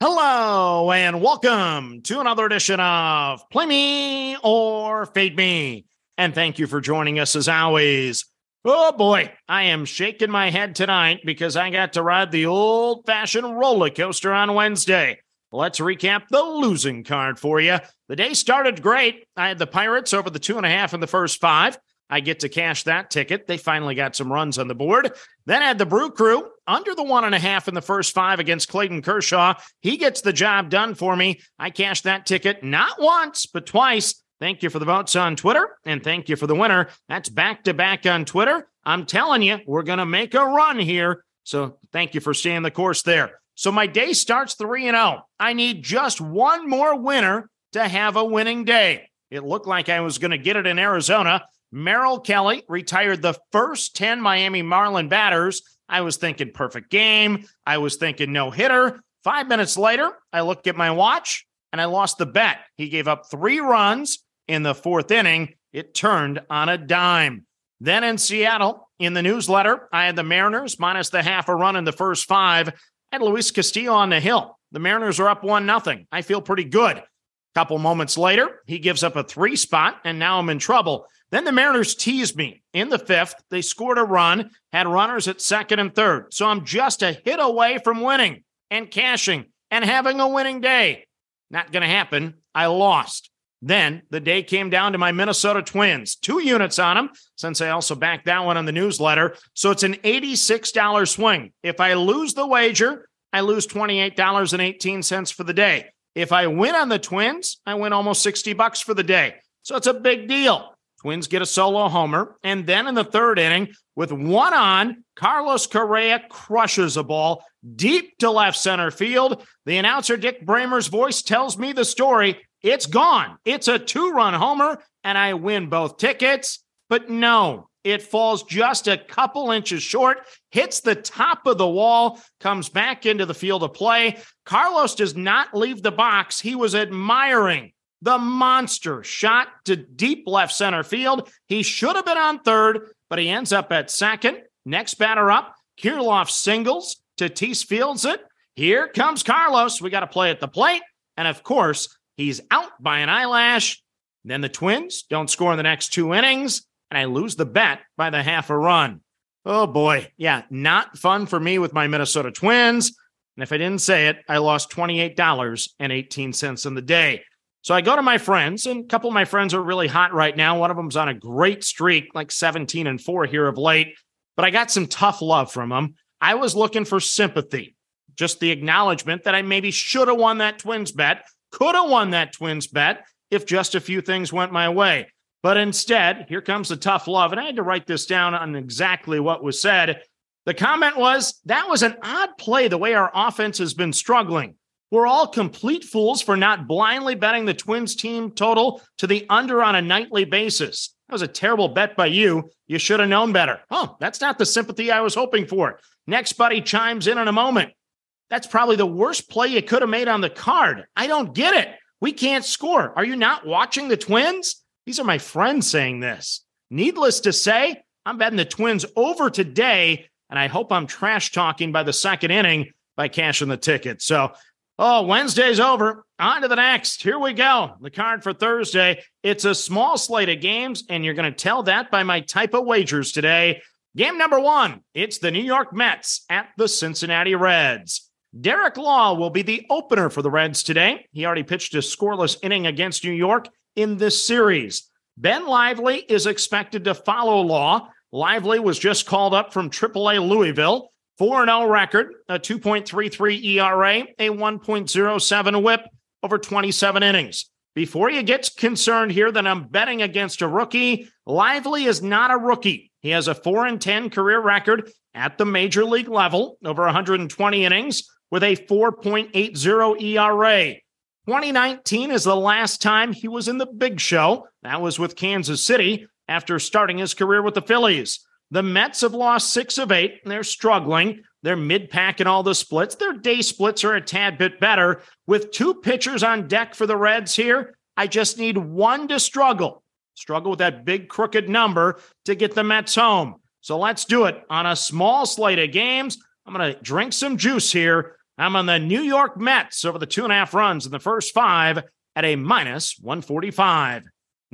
Hello and welcome to another edition of Play Me or Fade Me. And thank you for joining us as always. Oh boy, I am shaking my head tonight because I got to ride the old fashioned roller coaster on Wednesday. Let's recap the losing card for you. The day started great. I had the Pirates over the two and a half in the first five. I get to cash that ticket. They finally got some runs on the board. Then had the Brew Crew under the one and a half in the first five against Clayton Kershaw. He gets the job done for me. I cashed that ticket not once, but twice. Thank you for the votes on Twitter and thank you for the winner. That's back to back on Twitter. I'm telling you, we're going to make a run here. So thank you for staying the course there. So my day starts 3 and 0. I need just one more winner to have a winning day. It looked like I was going to get it in Arizona. Merrill Kelly retired the first 10 Miami Marlin batters. I was thinking perfect game. I was thinking no hitter. Five minutes later, I looked at my watch and I lost the bet. He gave up three runs in the fourth inning. It turned on a dime. Then in Seattle, in the newsletter, I had the Mariners minus the half a run in the first five. I had Luis Castillo on the hill. The Mariners are up one nothing. I feel pretty good. Couple moments later, he gives up a three spot, and now I'm in trouble. Then the Mariners teased me in the fifth. They scored a run, had runners at second and third. So I'm just a hit away from winning and cashing and having a winning day. Not going to happen. I lost. Then the day came down to my Minnesota Twins, two units on them, since I also backed that one on the newsletter. So it's an $86 swing. If I lose the wager, I lose $28.18 for the day. If I win on the Twins, I win almost 60 bucks for the day. So it's a big deal. Twins get a solo homer. And then in the third inning, with one on, Carlos Correa crushes a ball deep to left center field. The announcer, Dick Bremer's voice tells me the story. It's gone. It's a two run homer, and I win both tickets. But no, it falls just a couple inches short, hits the top of the wall, comes back into the field of play. Carlos does not leave the box. He was admiring the monster shot to deep left center field. He should have been on third, but he ends up at second. Next batter up, Kirilloff singles. Tatis fields it. Here comes Carlos. We got to play at the plate. And of course, he's out by an eyelash. Then the Twins don't score in the next two innings, and I lose the bet by the half a run. Oh boy. Yeah, not fun for me with my Minnesota Twins. And if I didn't say it, I lost $28.18 in the day. So I go to my friends, and a couple of my friends are really hot right now. One of them's on a great streak, like 17 and 4 here of late, but I got some tough love from them. I was looking for sympathy, just the acknowledgement that I maybe should have won that Twins bet, could have won that Twins bet if just a few things went my way. But instead, here comes the tough love. And I had to write this down on exactly what was said. The comment was that was an odd play the way our offense has been struggling. We're all complete fools for not blindly betting the Twins team total to the under on a nightly basis. That was a terrible bet by you. You should have known better. Oh, that's not the sympathy I was hoping for. Next buddy chimes in in a moment. That's probably the worst play you could have made on the card. I don't get it. We can't score. Are you not watching the Twins? These are my friends saying this. Needless to say, I'm betting the Twins over today, and I hope I'm trash talking by the second inning by cashing the ticket. So Oh, Wednesday's over. On to the next. Here we go. The card for Thursday. It's a small slate of games, and you're going to tell that by my type of wagers today. Game number one it's the New York Mets at the Cincinnati Reds. Derek Law will be the opener for the Reds today. He already pitched a scoreless inning against New York in this series. Ben Lively is expected to follow Law. Lively was just called up from AAA Louisville. 4 0 record, a 2.33 ERA, a 1.07 whip over 27 innings. Before you get concerned here that I'm betting against a rookie, Lively is not a rookie. He has a 4 and 10 career record at the major league level, over 120 innings with a 4.80 ERA. 2019 is the last time he was in the big show. That was with Kansas City after starting his career with the Phillies. The Mets have lost six of eight, and they're struggling. They're mid pack in all the splits. Their day splits are a tad bit better. With two pitchers on deck for the Reds here, I just need one to struggle. Struggle with that big crooked number to get the Mets home. So let's do it on a small slate of games. I'm going to drink some juice here. I'm on the New York Mets over the two and a half runs in the first five at a minus 145.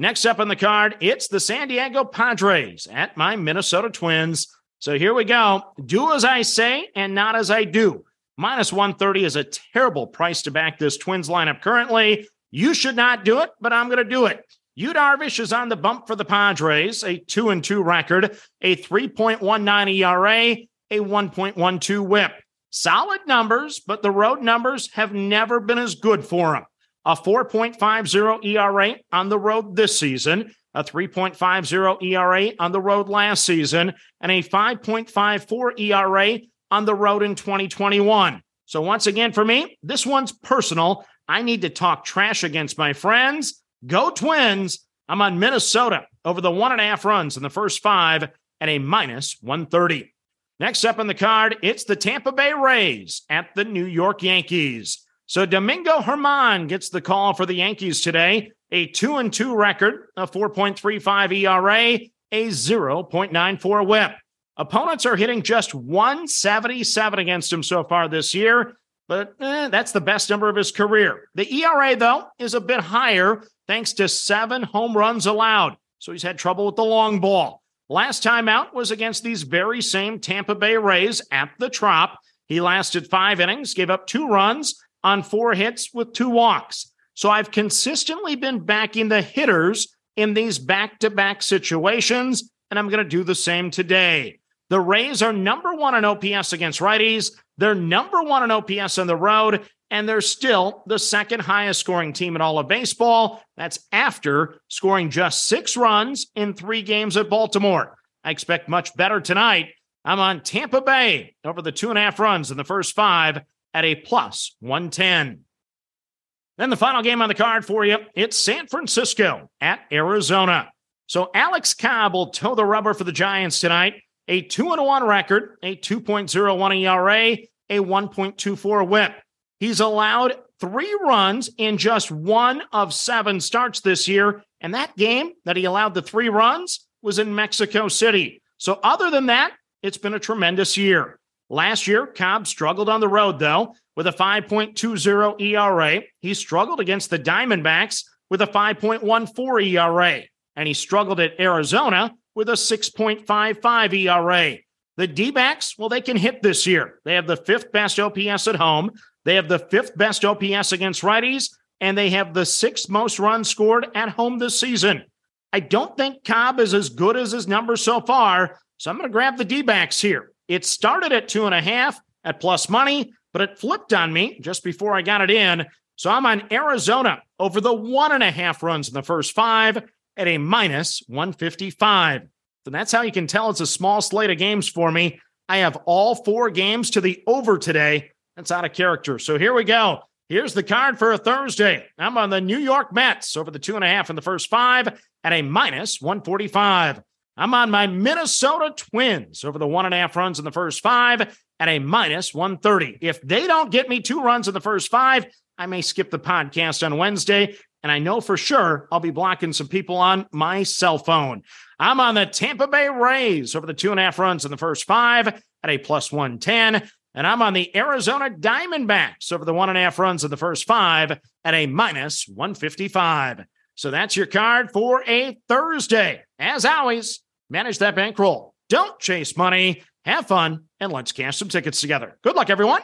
Next up on the card, it's the San Diego Padres at my Minnesota Twins. So here we go. Do as I say and not as I do. Minus 130 is a terrible price to back this Twins lineup currently. You should not do it, but I'm going to do it. Yu Darvish is on the bump for the Padres, a 2 and 2 record, a 3.19 ERA, a 1.12 whip. Solid numbers, but the road numbers have never been as good for him. A 4.50 ERA on the road this season, a 3.50 ERA on the road last season, and a 5.54 ERA on the road in 2021. So, once again, for me, this one's personal. I need to talk trash against my friends. Go Twins. I'm on Minnesota over the one and a half runs in the first five at a minus 130. Next up on the card, it's the Tampa Bay Rays at the New York Yankees. So Domingo Germán gets the call for the Yankees today. A 2 and 2 record, a 4.35 ERA, a 0.94 whip. Opponents are hitting just 177 against him so far this year, but eh, that's the best number of his career. The ERA, though, is a bit higher thanks to seven home runs allowed. So he's had trouble with the long ball. Last time out was against these very same Tampa Bay Rays at the Trop. He lasted five innings, gave up two runs on four hits with two walks. So I've consistently been backing the hitters in these back to back situations, and I'm going to do the same today. The Rays are number one in OPS against righties. They're number one in OPS on the road, and they're still the second highest scoring team in all of baseball. That's after scoring just six runs in three games at Baltimore. I expect much better tonight. I'm on Tampa Bay over the two and a half runs in the first five at a plus 110. Then the final game on the card for you it's San Francisco at Arizona. So Alex Cobb will toe the rubber for the Giants tonight. A 2 and 1 record, a 2.01 ERA, a 1.24 whip. He's allowed three runs in just one of seven starts this year. And that game that he allowed the three runs was in Mexico City. So, other than that, it's been a tremendous year. Last year, Cobb struggled on the road, though, with a 5.20 ERA. He struggled against the Diamondbacks with a 5.14 ERA. And he struggled at Arizona with a 6.55 ERA. The D backs, well, they can hit this year. They have the fifth best OPS at home. They have the fifth best OPS against righties, and they have the sixth most runs scored at home this season. I don't think Cobb is as good as his numbers so far, so I'm going to grab the D backs here. It started at two and a half at plus money, but it flipped on me just before I got it in. So I'm on Arizona over the one and a half runs in the first five at a minus 155. So that's how you can tell it's a small slate of games for me. I have all four games to the over today. That's out of character. So here we go. Here's the card for a Thursday. I'm on the New York Mets over the two and a half in the first five at a minus 145. I'm on my Minnesota Twins over the one and a half runs in the first five at a minus 130. If they don't get me two runs in the first five, I may skip the podcast on Wednesday. And I know for sure I'll be blocking some people on my cell phone. I'm on the Tampa Bay Rays over the two and a half runs in the first five at a plus 110. And I'm on the Arizona Diamondbacks over the one and a half runs in the first five at a minus 155. So that's your card for a Thursday. As always, manage that bankroll. Don't chase money, have fun, and let's cash some tickets together. Good luck, everyone.